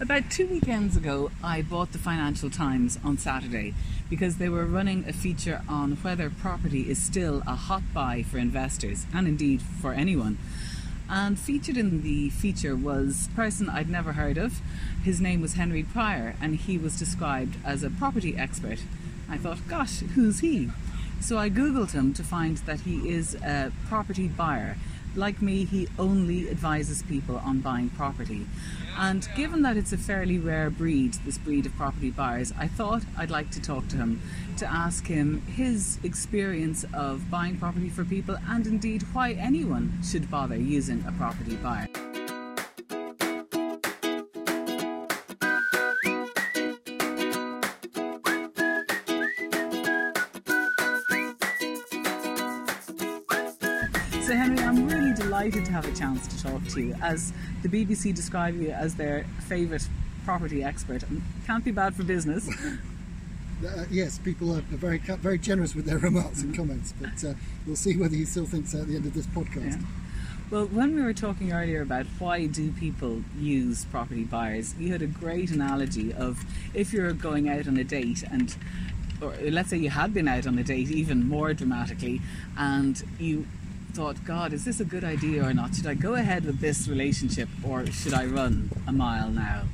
About two weekends ago, I bought the Financial Times on Saturday because they were running a feature on whether property is still a hot buy for investors and indeed for anyone. And featured in the feature was a person I'd never heard of. His name was Henry Pryor, and he was described as a property expert. I thought, gosh, who's he? So I googled him to find that he is a property buyer like me, he only advises people on buying property. And given that it's a fairly rare breed, this breed of property buyers, I thought I'd like to talk to him to ask him his experience of buying property for people and indeed why anyone should bother using a property buyer. Delighted to have a chance to talk to you as the BBC describe you as their favourite property expert. And can't be bad for business. Uh, yes, people are very very generous with their remarks and comments, but uh, we'll see whether he still thinks so at the end of this podcast. Yeah. Well, when we were talking earlier about why do people use property buyers, you had a great analogy of if you're going out on a date and or let's say you had been out on a date even more dramatically and you thought, God, is this a good idea or not? Should I go ahead with this relationship or should I run a mile now?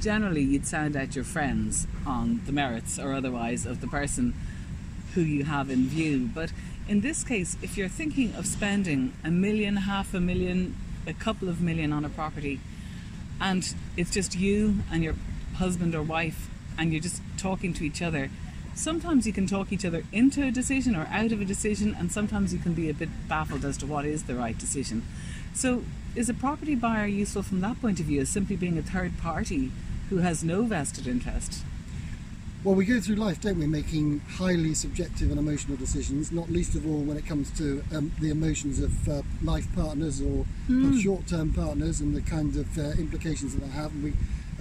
Generally, you'd sound out your friends on the merits or otherwise of the person who you have in view. But in this case, if you're thinking of spending a million, half a million, a couple of million on a property, and it's just you and your husband or wife, and you're just talking to each other, sometimes you can talk each other into a decision or out of a decision, and sometimes you can be a bit baffled as to what is the right decision. So, is a property buyer useful from that point of view as simply being a third party who has no vested interest? Well, we go through life, don't we, making highly subjective and emotional decisions, not least of all when it comes to um, the emotions of uh, life partners or mm. short term partners and the kind of uh, implications that they have. And we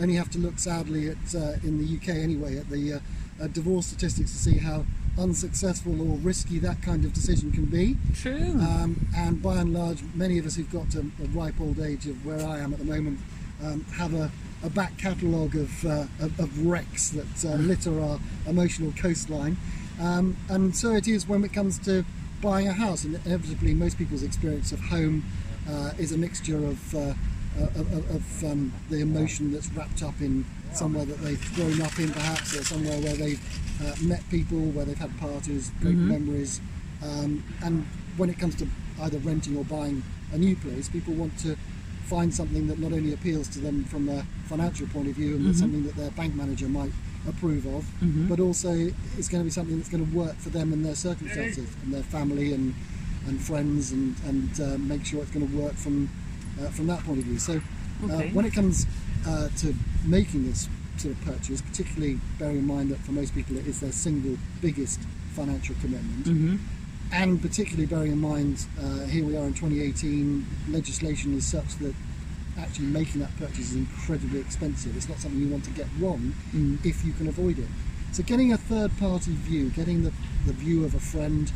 only have to look sadly at, uh, in the UK anyway, at the uh, divorce statistics to see how unsuccessful or risky that kind of decision can be. True. Um, and by and large, many of us who've got to a ripe old age of where I am at the moment um, have a, a back catalogue of, uh, of, of, wrecks that uh, litter our emotional coastline. Um, and so it is when it comes to buying a house. And inevitably, most people's experience of home uh, is a mixture of, uh, of, of um, the emotion that's wrapped up in somewhere that they've grown up in, perhaps, or somewhere where they've uh, met people, where they've had parties, great mm-hmm. memories. Um, and when it comes to either renting or buying a new place, people want to find something that not only appeals to them from a financial point of view and mm-hmm. something that their bank manager might approve of, mm-hmm. but also it's going to be something that's going to work for them and their circumstances and their family and and friends and and uh, make sure it's going to work from uh, from that point of view. So uh, okay. when it comes uh, to making this sort of purchase, particularly bearing in mind that for most people it is their single biggest financial commitment. Mm-hmm. And particularly bearing in mind, uh, here we are in 2018, legislation is such that actually making that purchase is incredibly expensive. It's not something you want to get wrong mm. if you can avoid it. So, getting a third party view, getting the, the view of a friend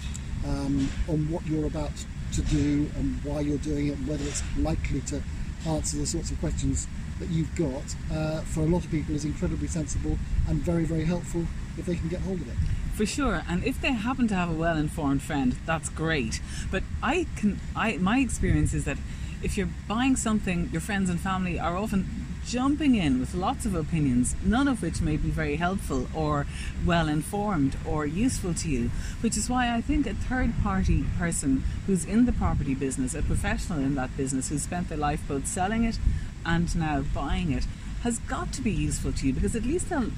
um, on what you're about to do and why you're doing it, and whether it's likely to answer the sorts of questions that you've got uh, for a lot of people is incredibly sensible and very, very helpful if they can get hold of it. For sure, and if they happen to have a well-informed friend, that's great. But I can, I my experience is that if you're buying something, your friends and family are often jumping in with lots of opinions, none of which may be very helpful or well informed or useful to you. Which is why I think a third party person who's in the property business, a professional in that business, who's spent their life both selling it and now buying it has got to be useful to you because at least they'll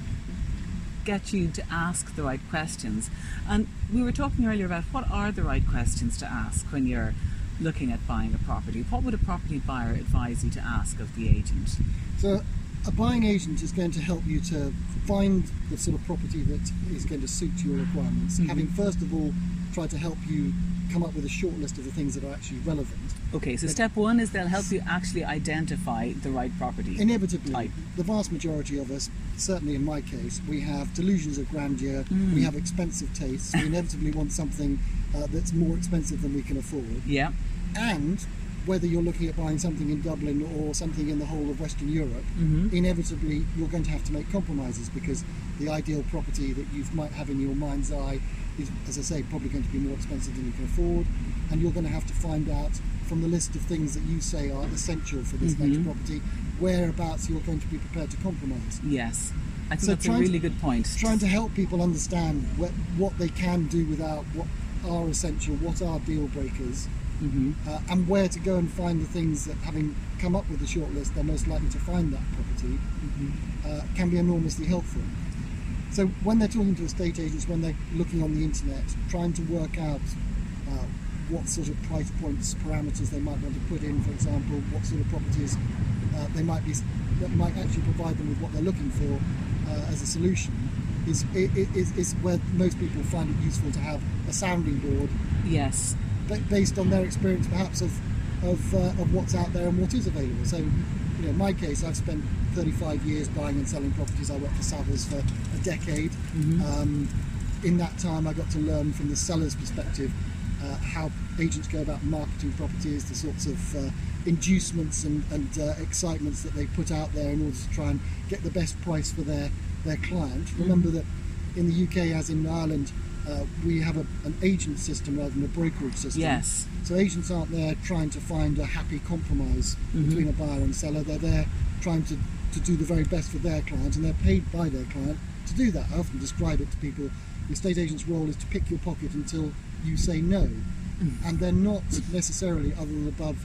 get you to ask the right questions. And we were talking earlier about what are the right questions to ask when you're looking at buying a property. What would a property buyer advise you to ask of the agent? So, a buying agent is going to help you to find the sort of property that is going to suit your requirements, mm-hmm. having first of all tried to help you come up with a short list of the things that are actually relevant. Okay, so step one is they'll help you actually identify the right property. Inevitably, type. the vast majority of us, certainly in my case, we have delusions of grandeur, mm. we have expensive tastes, we inevitably want something uh, that's more expensive than we can afford. Yeah. And whether you're looking at buying something in Dublin or something in the whole of Western Europe, Mhm. inevitably you're going to have to make compromises because the ideal property that you might have in your mind's eye is, as I say, probably going to be more expensive than you can afford, and you're going to have to find out from the list of things that you say are essential for this next Mhm. property whereabouts you're going to be prepared to compromise. Yes. I think So that's a trying to- really good point. Trying to help people understand what, what they can do without, what are essential, what are deal breakers, hmm uh, and where to go and find the things that, having come up with the shortlist, they're most likely to find that property, uh, can be enormously helpful. So when they're talking to estate agents, when they're looking on the internet, trying to work out uh, what sort of price points, parameters they might want to put in, for example, what sort of properties uh, they might be that might actually provide them with what they're looking for uh, as a solution, is, is is where most people find it useful to have a sounding board Yes. Ba- based on their experience perhaps of of, uh, of what's out there and what is available. So, you know, in my case, I've spent 35 years buying and selling properties. I worked for Savills for a decade. Um, in that time, I got to learn from the seller's perspective uh, how agents go about marketing properties, the sorts of uh, inducements and, and uh, excitements that they put out there in order to try and get the best price for their, their client. Remember that in the UK, as in Ireland, uh, we have a, an agent system rather than a brokerage system. Yes. So agents aren't there trying to find a happy compromise Mhm. between a buyer and seller. They're there trying to, to do the very best for their client, and they're paid by their client to do that. I often describe it to people. The estate agent's role is to pick your pocket until you say no, and they're not necessarily, other than above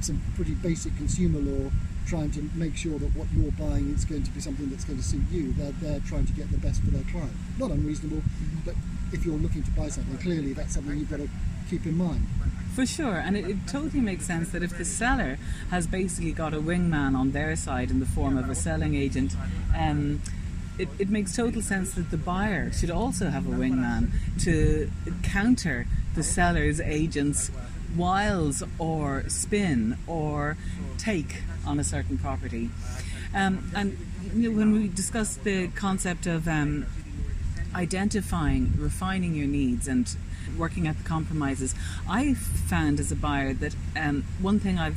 some pretty basic consumer law, trying to make sure that what you're buying is going to be something that's going to suit you. They're there trying to get the best for their client. Not unreasonable, but if you're looking to buy something, clearly that's something you've got to keep in mind. For sure, and it, it totally makes sense that if the seller has basically got a wingman on their side in the form of a selling agent, um, it, it makes total sense that the buyer should also have a wingman to counter the seller's agent's wiles or spin or take on a certain property. Um, and you know, when we discuss the concept of um, identifying, refining your needs, and working out the compromises. I found as a buyer that um, one thing I've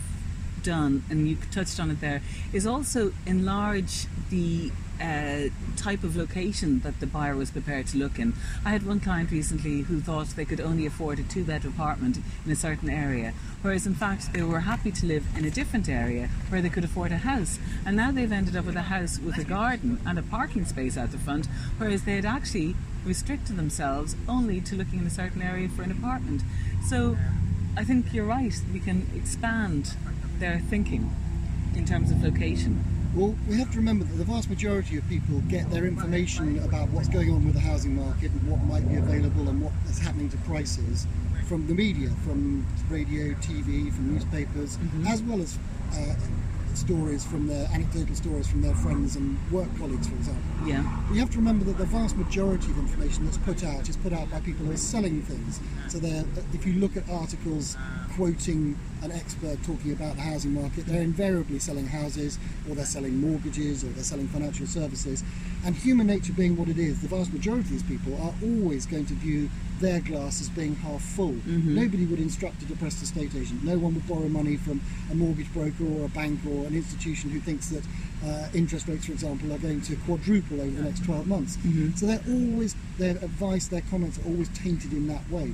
done, and you touched on it there, is also enlarge the uh, type of location that the buyer was prepared to look in. I had one client recently who thought they could only afford a two bed apartment in a certain area, whereas in fact they were happy to live in a different area where they could afford a house. And now they've ended up with a house with a garden and a parking space out the front, whereas they had actually restricted themselves only to looking in a certain area for an apartment. So I think you're right, we can expand their thinking in terms of location. Well, we have to remember that the vast majority of people get their information about what's going on with the housing market and what might be available and what is happening to prices from the media, from radio, TV, from newspapers, as well as uh, stories from their anecdotal stories from their friends and work colleagues, for example. Yeah. You have to remember that the vast majority of information that's put out is put out by people who are selling things. So they're, if you look at articles quoting an expert talking about the housing market, they're invariably selling houses, or they're selling mortgages, or they're selling financial services. And human nature being what it is, the vast majority of these people are always going to view their glass as being half full. Nobody would instruct a depressed estate agent. No one would borrow money from a mortgage broker or a bank or an institution who thinks that uh, interest rates, for example, are going to quadruple over the next 12 months. So they're always, their advice, their comments are always tainted in that way,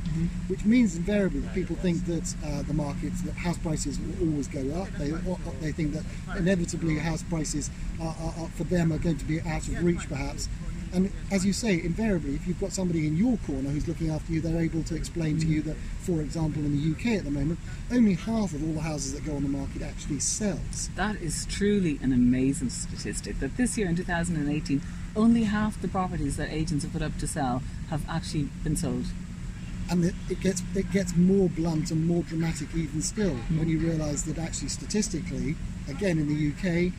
which means invariably that people think that uh, the market, that house prices will always go up. They, they think that inevitably house prices are, are, are, for them are going to be out of reach perhaps. And as you say, invariably, if you've got somebody in your corner who's looking after you, they're able to explain to you that, for example, in the UK at the moment, only half of all the houses that go on the market actually sells. That is truly an amazing statistic that this year in 2018, only half the properties that agents have put up to sell have actually been sold. And it, it gets it gets more blunt and more dramatic even still when you realise that actually statistically, again in the UK,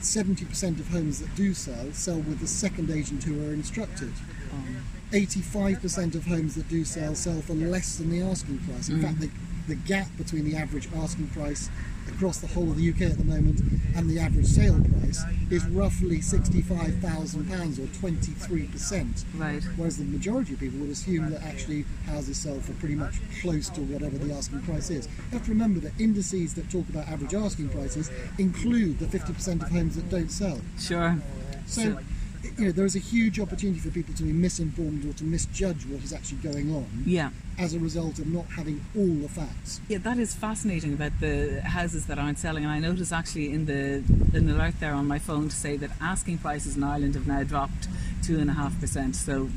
70% of homes that do sell sell with the second agent who are instructed. Um, 85% of homes that do sell sell for less than the asking price. In mm. fact, they, the gap between the average asking price across the whole of the UK at the moment and the average sale price is roughly £65,000 or 23%. Right. Whereas the majority of people would assume that actually houses sell for pretty much close to whatever the asking price is. You have to remember that indices that talk about average asking prices include the 50% of homes that don't sell. Sure. So, you know, there is a huge opportunity for people to be misinformed or to misjudge what is actually going on Yeah. as a result of not having all the facts. Yeah, that is fascinating about the houses that aren't selling. And I noticed actually in the an alert there on my phone to say that asking prices in Ireland have now dropped two and a half percent. So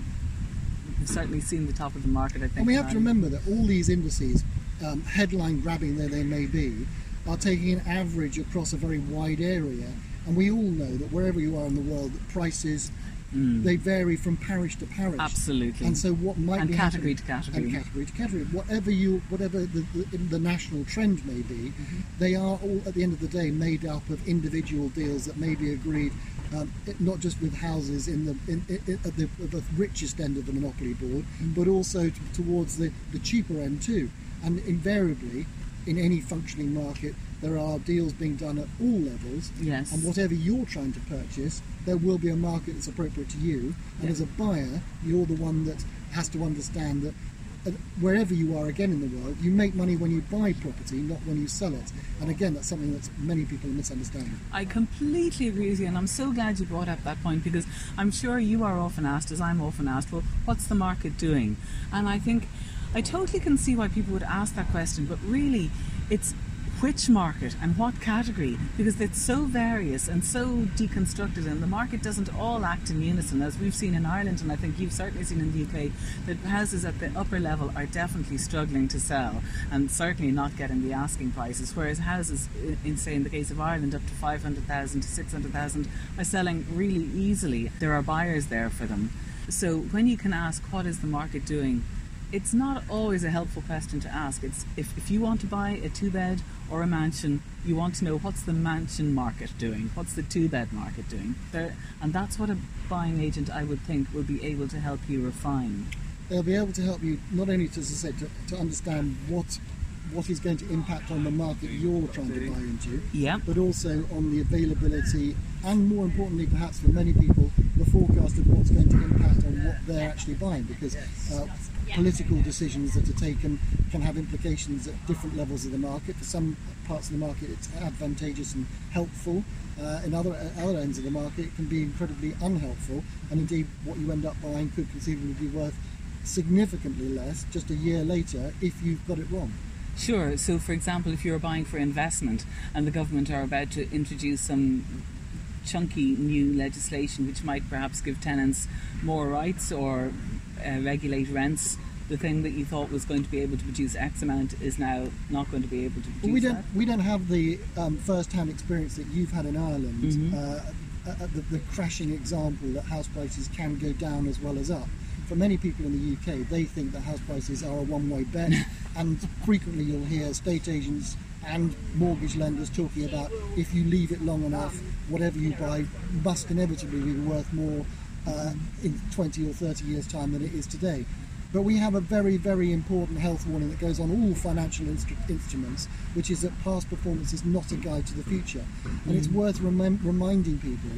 we've certainly seen the top of the market. I think. And we have to remember that all these indices, um, headline grabbing though they may be, are taking an average across a very wide area. And we all know that wherever you are in the world, that prices they vary from parish to parish. Mm. Absolutely. And so what might And be category to category. and category to category, whatever you, whatever the, the, the national trend may be, Mm-hmm. they are all at the end of the day made up of individual deals that may be agreed, um, not just with houses in the in, in, at the, the richest end of the monopoly board, Mm-hmm. but also t- towards the, the cheaper end too. And invariably, in any functioning market, there are deals being done at all levels. Yes. And whatever you're trying to purchase, there will be a market that's appropriate to you. And Yeah. as a buyer, you're the one that has to understand that uh, wherever you are again in the world, you make money when you buy property, not when you sell it. And again, that's something that many people misunderstand. I completely agree with you, and I'm so glad you brought up that point because I'm sure you are often asked, as I'm often asked, well, what's the market doing? And I think I totally can see why people would ask that question, but really, it's which market and what category because it's so various and so deconstructed and the market doesn't all act in unison as we've seen in Ireland and I think you've certainly seen in the UK that houses at the upper level are definitely struggling to sell and certainly not getting the asking prices whereas houses in, say in the case of Ireland up to 500,000 to 600,000 are selling really easily. There are buyers there for them. So when you can ask what is the market doing? It's not always a helpful question to ask. It's if, if you want to buy a two bed or a mansion, you want to know what's the mansion market doing, what's the two bed market doing, there, and that's what a buying agent I would think will be able to help you refine. They'll be able to help you not only to, as I said, to, to understand what what is going to impact on the market you're trying to buy into, Yeah, but also on the availability and more importantly perhaps for many people forecast of what's going to impact on what they're actually buying because uh, political decisions that are taken can have implications at different levels of the market. For some parts of the market it's advantageous and helpful. Uh, in other at other ends of the market it can be incredibly unhelpful and indeed what you end up buying could conceivably be worth significantly less just a year later if you've got it wrong. Sure. So, for example, if you're buying for investment and the government are about to introduce some chunky new legislation which might perhaps give tenants more rights or uh, regulate rents. The thing that you thought was going to be able to produce X amount is now not going to be able to produce Well, we don't that. we don't have the um, first-hand experience that you've had in Ireland. Mhm. Uh, uh, the, the crashing example that house prices can go down as well as up. For many people in the UK, they think that house prices are a one-way bet, and frequently you'll hear estate agents and mortgage lenders talking about if you leave it long enough, whatever you buy must inevitably be worth more uh, in 20 or 30 years' time than it is today. But we have a very, very important health warning that goes on all financial instru- instruments, which is that past performance is not a guide to the future. And it's worth remem- reminding people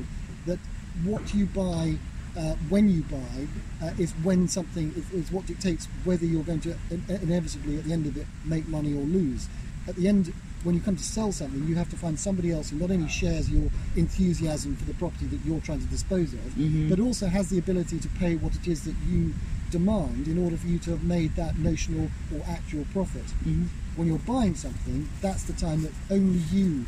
that what you buy uh, when you buy uh, is when something is, is what dictates whether you're going to in- inevitably at the end of it make money or lose. At the end, when you come to sell something, you have to find somebody else who not only shares your enthusiasm for the property that you're trying to dispose of, Mhm. but also has the ability to pay what it is that you demand in order for you to have made that notional or actual profit. Mhm. When you're buying something, that's the time that only you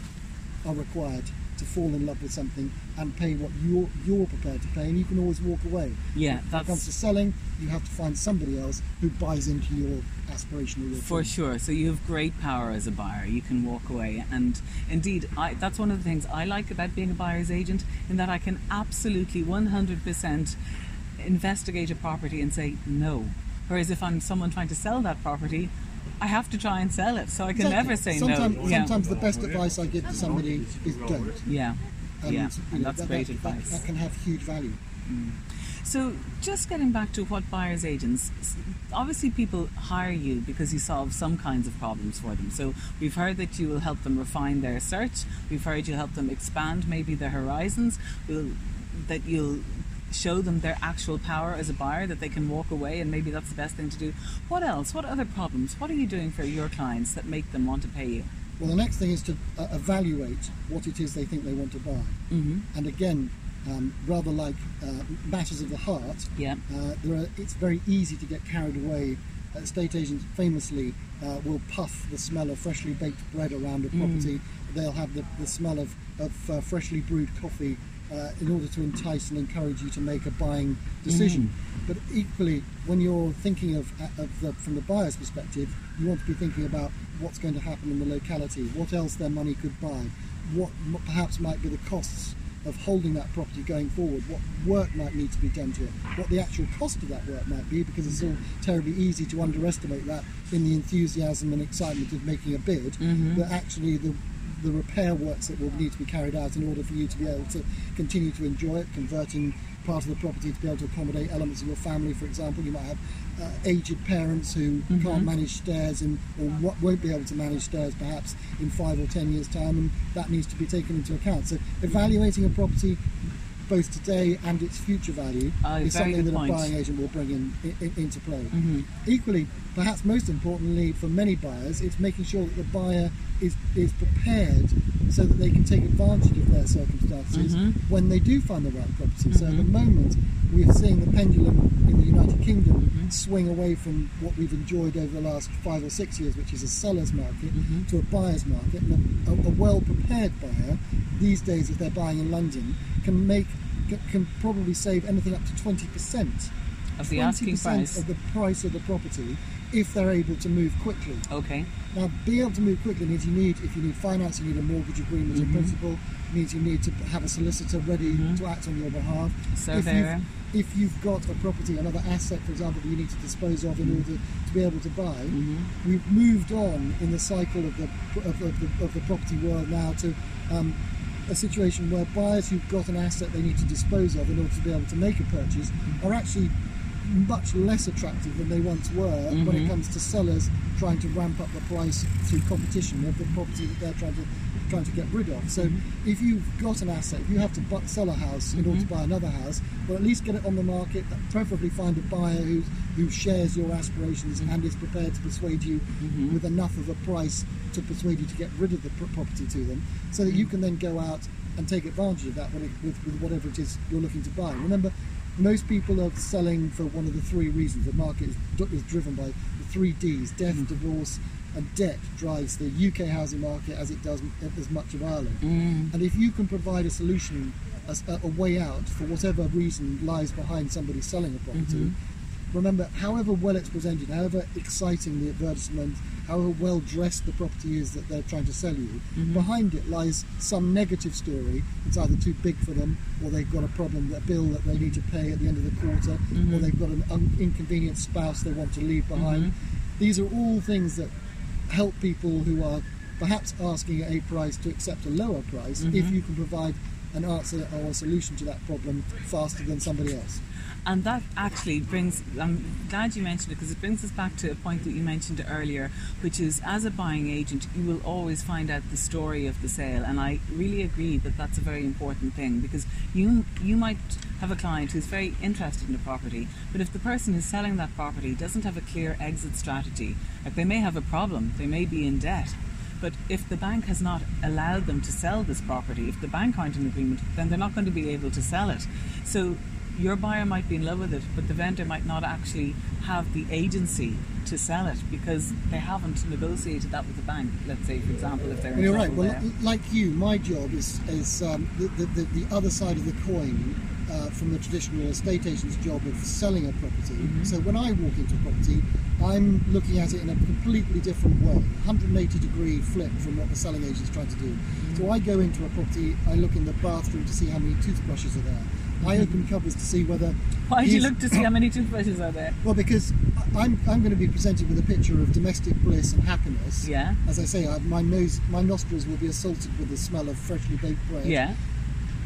are required to fall in love with something and pay what you're you're prepared to pay, and you can always walk away. Yeah, When it comes to selling, you have to find somebody else who buys into your aspiration or your for dream. sure. So you have great power as a buyer. You can walk away, and indeed, I, that's one of the things I like about being a buyer's agent, in that I can absolutely 100% investigate a property and say no. Whereas if I'm someone trying to sell that property, I have to try and sell it, so I can Exactly. never say sometimes, no. Yeah. Sometimes the best advice I give to somebody is don't. Yeah, And, yeah, and know, that's that, great that, advice. That, that can have huge value. Mm. So, just getting back to what buyers agents, obviously people hire you because you solve some kinds of problems for them. So, we've heard that you will help them refine their search. We've heard you help them expand maybe their horizons. We'll, that you'll show them their actual power as a buyer that they can walk away and maybe that's the best thing to do. What else? What other problems? What are you doing for your clients that make them want to pay you? Well, the next thing is to uh, evaluate what it is they think they want to buy. Mm-hmm. And again, um, rather like uh, matters of the heart, Yeah. uh, there are, it's very easy to get carried away. Uh, Estate agents famously uh, will puff the smell of freshly baked bread around a property. They'll have the, the smell of, of uh, freshly brewed coffee uh, in order to entice and encourage you to make a buying decision. But equally, when you're thinking of, uh, of the, from the buyer's perspective, you want to be thinking about what's going to happen in the locality, what else their money could buy, what m- perhaps might be the costs of holding that property going forward, what work might need to be done to it, what the actual cost of that work might be, because it's all terribly easy to underestimate that in the enthusiasm and excitement of making a bid, Mhm. that actually the the repair works that will need to be carried out in order for you to be able to continue to enjoy it, converting part of the property to be able to accommodate elements of your family, for example. You might have uh, aged parents who can't manage stairs and or what won't be able to manage stairs perhaps in five or ten years' time, and that needs to be taken into account. So, evaluating a property both today and its future value Oh, is something that point. a buying agent will bring in, in into play. Mhm. Equally, perhaps most importantly for many buyers, it's making sure that the buyer is, is prepared so that they can take advantage of their circumstances Mhm. when they do find the right property. So at the moment, we're seeing the pendulum in the United Kingdom Mhm. swing away from what we've enjoyed over the last five or six years, which is a seller's market, Mhm. to a buyer's market. And a, a, a well prepared buyer, these days, if they're buying in London, can make can, can probably save anything up to 20% Of the asking 20% price. of the price of the property if they're able to move quickly. Okay. Now, being able to move quickly means you need, if you need finance, you need a mortgage agreement in Mhm. principle. Means you need to have a solicitor ready Mhm. to act on your behalf. Surveyor. If you've, if you've got a property, another asset, for example, that you need to dispose of in Mhm. order to be able to buy, Mhm. we've moved on in the cycle of the of, of the, of the property world now to um, a situation where buyers who've got an asset they need to dispose of in order to be able to make a purchase are actually much less attractive than they once were when it Mhm. comes to sellers trying to ramp up the price through competition of the property that they're trying to trying to get rid of. So if you've got an asset, if you have to sell a house in order to Mhm. buy another house, well at least get it on the market. Preferably find a buyer who who shares your aspirations and is prepared to persuade you Mhm. with enough of a price to persuade you to get rid of the pr- property to them, so that you can then go out and take advantage of that when it, with, with whatever it is you're looking to buy. Remember, most people are selling for one of the three reasons. The market is, is driven by the three Ds: death, divorce, and debt. Drives the UK housing market as it does as much of Ireland. Mm. And if you can provide a solution, a, a way out for whatever reason lies behind somebody selling a property, Mhm. remember, however well it's presented, however exciting the advertisement, however well dressed the property is that they're trying to sell you, Mhm. behind it lies some negative story. It's either too big for them, or they've got a problem, a bill that they need to pay at the end of the quarter, or Mhm. they've got an un- inconvenient spouse they want to leave behind. Mhm. These are all things that help people who are perhaps asking a price to accept a lower price if Mhm. you can provide an answer or a solution to that problem faster than somebody else. And that actually brings, I'm glad you mentioned it because it brings us back to a point that you mentioned earlier, which is as a buying agent, you will always find out the story of the sale. And I really agree that that's a very important thing because you, you might have a client who's very interested in a property, but if the person who's selling that property doesn't have a clear exit strategy, like they may have a problem, they may be in debt. But if the bank has not allowed them to sell this property, if the bank aren't in agreement, then they're not going to be able to sell it. So your buyer might be in love with it, but the vendor might not actually have the agency to sell it because they haven't negotiated that with the bank. Let's say, for example, if they're in Well, you're right. Well, there. like you, my job is is um, the, the, the, the other side of the coin uh, from the traditional estate agent's job of selling a property. Mhm. So when I walk into a property, I'm looking at it in a completely different way, 180 degree flip from what the selling agent's trying to do. So I go into a property, I look in the bathroom to see how many toothbrushes are there. I open cupboards to see whether. Why do you look to see how many toothbrushes are there? Well, because I'm, I'm going to be presented with a picture of domestic bliss and happiness. Yeah, As I say, I, my nose, my nostrils will be assaulted with the smell of freshly baked bread. yeah.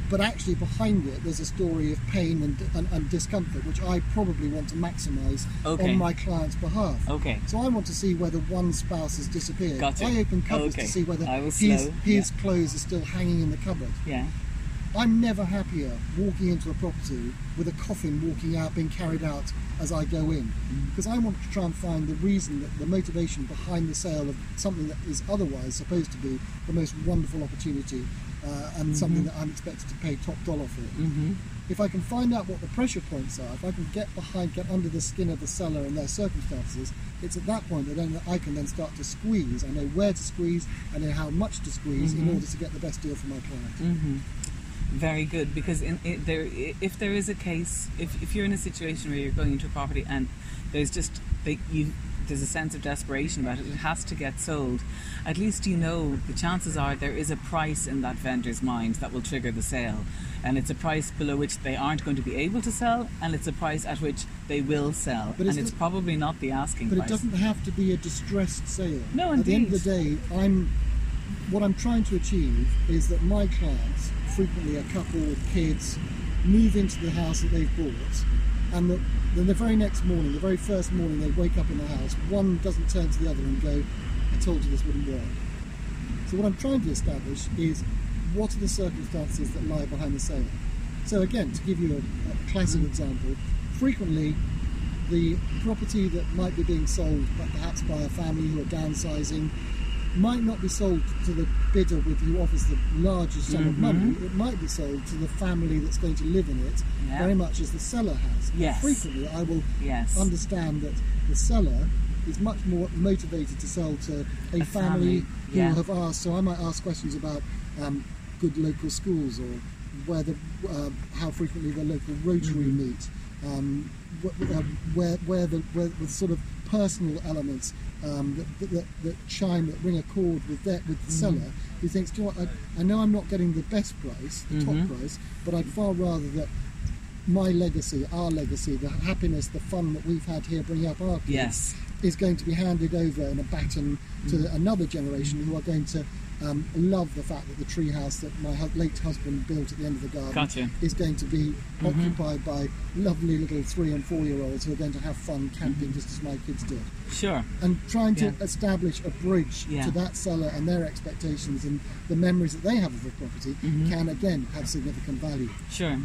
but actually behind it there's a story of pain and, and, and discomfort, which I probably want to maximise Okay. on my client's behalf. Okay. So I want to see whether one spouse has disappeared. Gotcha. I open cupboards Okay. to see whether his, his yeah. clothes are still hanging in the cupboard. Yeah. I'm never happier walking into a property with a coffin walking out, being carried out as I go in, because I want to try and find the reason, that the motivation behind the sale of something that is otherwise supposed to be the most wonderful opportunity uh, and something that I'm expected to pay top dollar for. Mm-hmm. If I can find out what the pressure points are, if I can get behind, get under the skin of the seller and their circumstances, it's at that point that then I can then start to squeeze. I know where to squeeze, I know how much to squeeze in Mhm. order to get the best deal for my client. Very good, because in, there, if there is a case, if, if you're in a situation where you're going into a property and there's just they, you, there's a sense of desperation about it, it has to get sold. At least you know the chances are there is a price in that vendor's mind that will trigger the sale, and it's a price below which they aren't going to be able to sell, and it's a price at which they will sell, But and it's the- probably not the asking price. But it doesn't have to be a distressed sale. No, At the end of the day, I'm what I'm trying to achieve is that my clients, frequently a couple with kids, move into the house that they've bought, and the, then the very next morning, the very first morning they wake up in the house, one doesn't turn to the other and go, "I told you this wouldn't work." So what I'm trying to establish is what are the circumstances that lie behind the sale. So again, to give you a, a classic example, frequently the property that might be being sold, but perhaps by a family who are downsizing, might not be sold to the bidder with who offers the largest sum of Mhm. money. It might be sold to the family that's going to live in it, Yeah. very much as the seller has. Yes. Frequently, I will Yes. understand that the seller is much more motivated to sell to a, A family, family, who yeah. have asked. So I might ask questions about um, good local schools or where the, uh, how frequently the local Rotary Mhm. meet, um, uh, where where the where the sort of personal elements um, that, that, that chime that ring a chord with that with the Mhm. seller who thinks, Do you know what, I, I know I'm not getting the best price, the Mhm. top price, but I'd far rather that my legacy, our legacy, the happiness, the fun that we've had here bringing up our kids Yes. is going to be handed over in a baton to Mm. another generation who are going to um, love the fact that the treehouse that my hu- late husband built at the end of the garden Gotcha. is going to be Mhm. occupied by lovely little three and four year olds who are going to have fun Mm-hmm. camping just as my kids did. Sure. And trying to Yeah. establish a bridge Yeah. to that seller and their expectations and the memories that they have of the property Mhm. can again have significant value. Sure.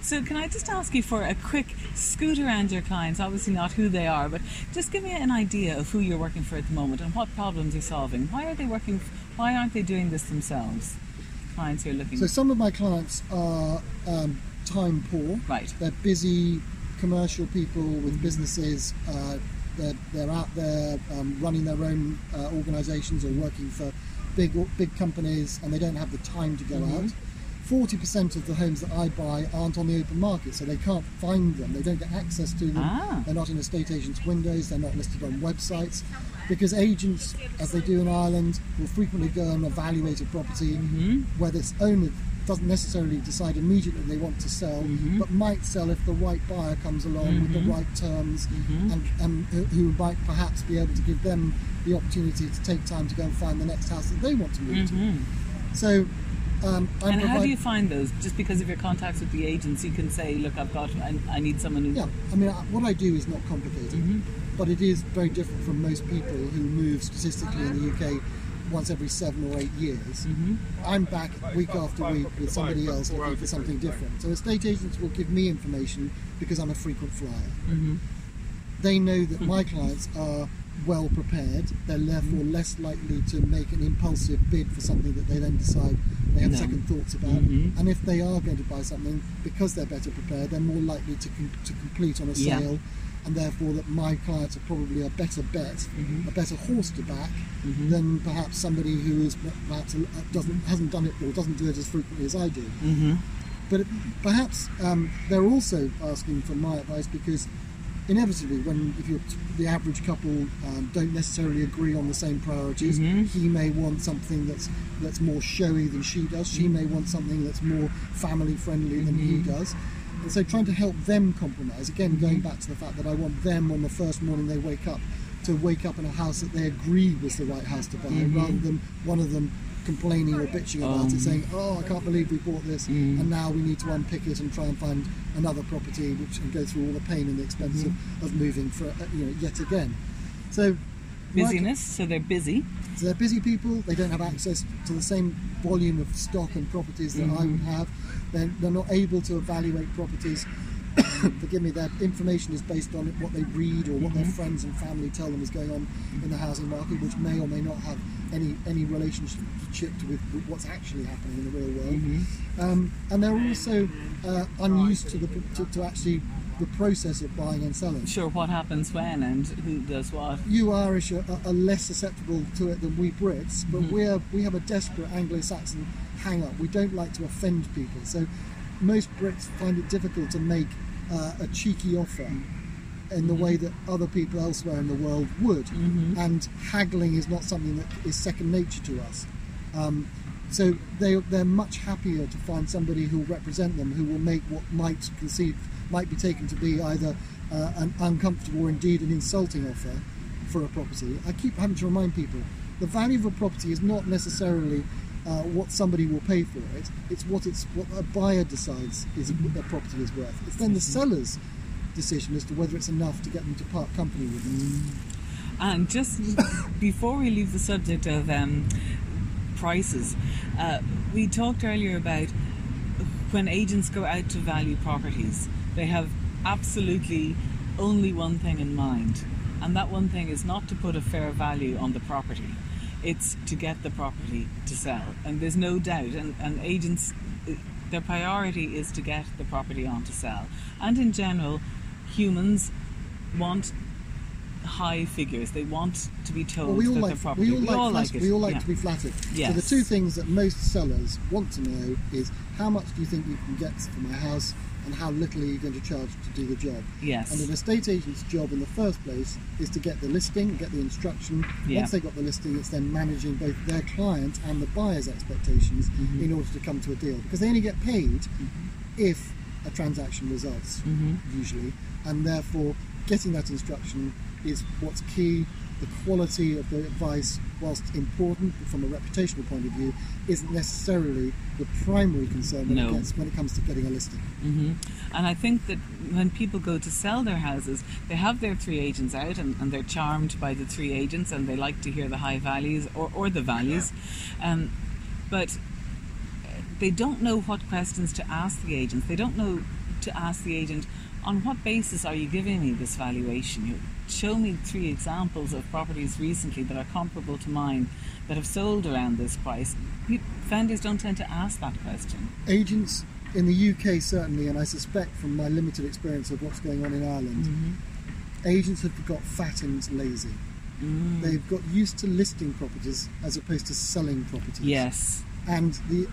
So, can I just ask you for a quick scoot around your clients? Obviously, not who they are, but just give me an idea of who you're working for at the moment and what problems you're solving. Why are they working? Why aren't they doing this themselves? Clients you're looking. So some of my clients are um, time poor. right. They're busy commercial people with businesses. Uh, they're, they're out there um, running their own uh, organisations or working for big big companies, and they don't have the time to go Mhm. out. Forty percent of the homes that I buy aren't on the open market, so they can't find them. They don't get access to them. Ah. They're not in estate agents' windows. They're not listed on websites, because agents, as they do in Ireland, will frequently go and evaluate a property hmm where this owner doesn't necessarily decide immediately they want to sell, Mhm. but might sell if the right buyer comes along with the Mhm. right terms, Mhm. and, and who- might perhaps be able to give them the opportunity to take time to go and find the next house that they want to move to. hmm So, um, And how do you find those? Just because of your contacts with the agents, you can say, "Look, I've got. I, I need someone who." yeah, I mean, what I do is not complicated, Mhm. but it is very different from most people who move statistically in the UK once every seven or eight years. Mhm. I'm back week after week with somebody else looking for something different. So estate agents will give me information because I'm a frequent flyer. Mhm. They know that my clients are well prepared. They're therefore less likely to make an impulsive bid for something that they then decide they have No. second thoughts about. Mhm. And if they are going to buy something, because they're better prepared, they're more likely to, com- to complete on a Yeah. sale. And therefore, that my clients are probably a better bet, Mhm. a better horse to back Mhm. than perhaps somebody who is perhaps doesn't hasn't done it or doesn't do it as frequently as I do. Mhm. But it- perhaps um, they're also asking for my advice because inevitably, when if you're t- the average couple um, don't necessarily agree on the same priorities, Mhm. he may want something that's that's more showy than she does. She may want something that's more family friendly than he Mhm. does. And so, trying to help them compromise again, going back to the fact that I want them on the first morning they wake up to wake up in a house that they agree was the right house to buy, Mhm. rather than one of them complaining or bitching about Um. it, saying, "Oh, I can't believe we bought this, Mm. and now we need to unpick it and try and find another property, which and go through all the pain and the expense Mm-hmm. of, of moving for uh, you know yet again." So Busyness, so they're busy. so they're busy people. They don't have access to the same volume of stock and properties that I would have. They're, they're not able to evaluate properties. Forgive me. Their information is based on what they read or what their friends and family tell them is going on in the housing market, which may or may not have any any relationship to with, with what's actually happening in the real world. Um, and they're also uh, unused to the to, to actually the process of buying and selling Sure, what happens when and who does what. you Irish are, are less susceptible to it than we Brits, but Mm-hmm. we're we have a desperate Anglo-Saxon hang-up. We don't like to offend people, so most Brits find it difficult to make uh, a cheeky offer in Mm-hmm. the way that other people elsewhere in the world would, and haggling is not something that is second nature to us. Um, so they they're much happier to find somebody who will represent them, who will make what might conceive might be taken to be either uh, an uncomfortable or indeed an insulting offer for a property. I keep having to remind people the value of a property is not necessarily uh, what somebody will pay for it. It's what it's what a buyer decides is what their property is worth. It's then the seller's decision as to whether it's enough to get them to part company with it. And just before we leave the subject of um, prices, uh, we talked earlier about when agents go out to value properties, they have absolutely only one thing in mind, and that one thing is not to put a fair value on the property. It's to get the property to sell, and there's no doubt. And, and agents, their priority is to get the property on to sell. And in general, humans want high figures. They want to be told Well, we all that like the property. we all like, flat- it. we all like yeah. to be flattered. So the two things that most sellers want to know is how much do you think you can get for my house, and how little are you going to charge to do the job. Yes. And an estate agent's job in the first place is to get the listing, get the instruction. Yeah. Once they've got the listing, it's then managing both their client and the buyer's expectations Mm-hmm. in order to come to a deal. Because they only get paid if a transaction results, Mm-hmm. usually. And therefore, getting that instruction is what's key. The quality of the advice, whilst important from a reputational point of view, isn't necessarily the primary concern when, No. it, gets, when it comes to getting a listing. hmm And I think that when people go to sell their houses, they have their three agents out and, and they're charmed by the three agents and they like to hear the high values or, or the values. Um, but they don't know what questions to ask the agents. They don't know to ask the agent, on what basis are you giving me this valuation? You show me three examples of properties recently that are comparable to mine that have sold around this price. Vendors don't tend to ask that question. agents in the UK certainly, and I suspect from my limited experience of what's going on in Ireland, Mm-hmm. agents have got fat and lazy. Mm. They've got used to listing properties as opposed to selling properties. Yes. And the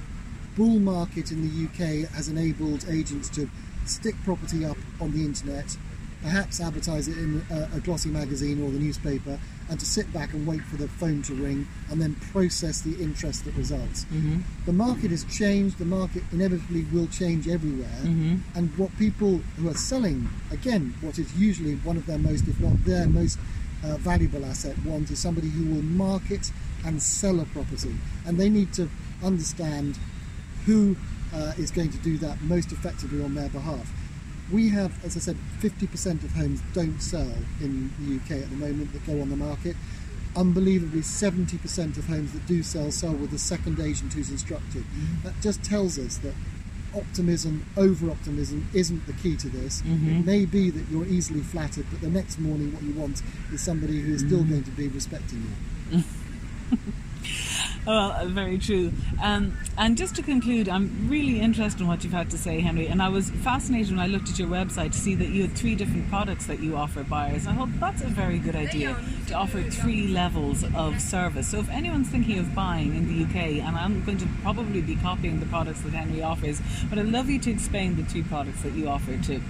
bull market in the UK has enabled agents to stick property up on the internet, perhaps advertise it in a, a glossy magazine or the newspaper, and to sit back and wait for the phone to ring and then process the interest that results. Mm-hmm. The market has changed, the market inevitably will change everywhere. Mm-hmm. And what people who are selling, again, what is usually one of their most, if not their most uh, valuable asset, want is somebody who will market and sell a property. And they need to understand who uh, is going to do that most effectively on their behalf. We have, as I said, 50% of homes don't sell in the UK at the moment that go on the market. Unbelievably, 70% of homes that do sell sell with a second agent who's instructed. That just tells us that optimism, over optimism, isn't the key to this. Mhm. It may be that you're easily flattered, but the next morning what you want is somebody who is still going to be respecting you. Well, uh, very true. Um, and just to conclude, I'm really interested in what you've had to say, Henry. And I was fascinated when I looked at your website to see that you had three different products that you offer buyers. I hope that's a very good idea to offer three levels of service. So if anyone's thinking of buying in the UK, and I'm going to probably be copying the products that Henry offers, but I'd love you to explain the three products that you offer to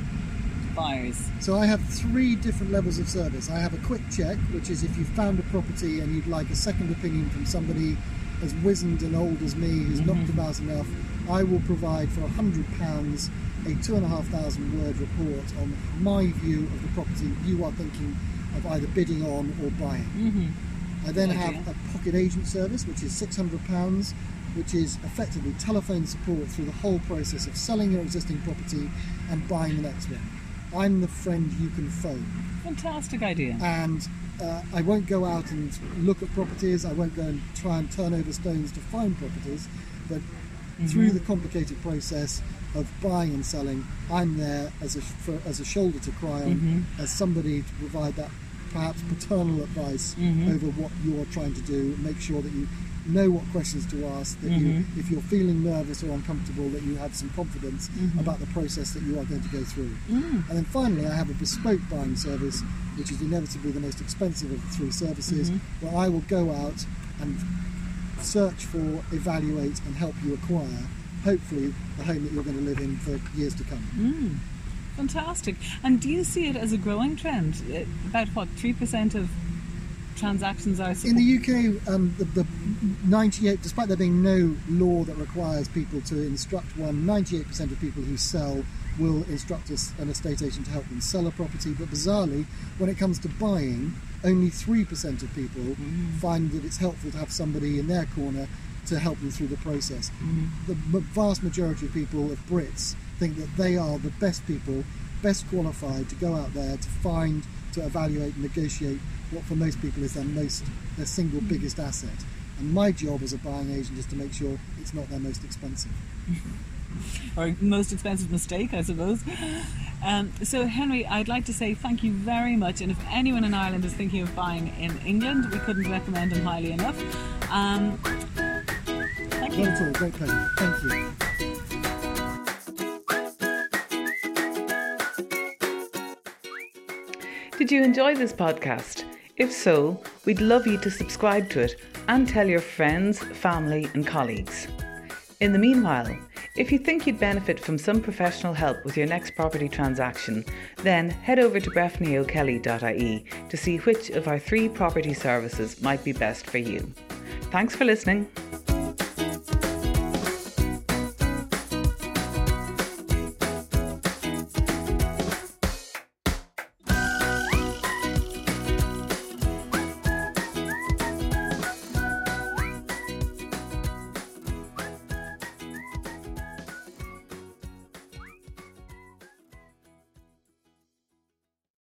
buyers. So I have three different levels of service. I have a quick check, which is if you've found a property and you'd like a second opinion from somebody as wizened and old as me who's knocked about enough, I will provide for £100 a two and a half thousand word report on my view of the property you are thinking of either bidding on or buying. Mm-hmm. I then Good have idea. a pocket agent service, which is £600, which is effectively telephone support through the whole process of selling your existing property and buying the next one. I'm the friend you can phone. Fantastic idea. And uh, I won't go out and look at properties, I won't go and try and turn over stones to find properties, but mm-hmm. through the complicated process of buying and selling, I'm there as a, for, as a shoulder to cry on, mm-hmm. as somebody to provide that perhaps paternal advice mm-hmm. over what you're trying to do, make sure that you know what questions to ask, that you, mm-hmm. if you're feeling nervous or uncomfortable, that you have some confidence mm-hmm. about the process that you are going to go through. Mm. And then finally, I have a bespoke buying service, which is inevitably the most expensive of the three services, mm-hmm. where I will go out and search for, evaluate, and help you acquire, hopefully, the home that you're going to live in for years to come. Mm. Fantastic. And do you see it as a growing trend? About what, 3% of transactions are In the UK, um, the, the 98, despite there being no law that requires people to instruct one, 98% of people who sell will instruct us, an estate agent to help them sell a property. But bizarrely, when it comes to buying, only 3% of people find that it's helpful to have somebody in their corner to help them through the process. The m- vast majority of people, of Brits, think that they are the best people, best qualified to go out there to find, to evaluate, negotiate what for most people is their most, their single biggest asset. And my job as a buying agent is to make sure it's not their most expensive. or most expensive mistake, I suppose. Um, so, Henry, I'd like to say thank you very much. And if anyone in Ireland is thinking of buying in England, we couldn't recommend him highly enough. Um, thank you. Not at all, great pleasure. Thank you. Did you enjoy this podcast? If so, we'd love you to subscribe to it and tell your friends, family, and colleagues. In the meanwhile, if you think you'd benefit from some professional help with your next property transaction, then head over to breffneyokelly.ie to see which of our three property services might be best for you. Thanks for listening.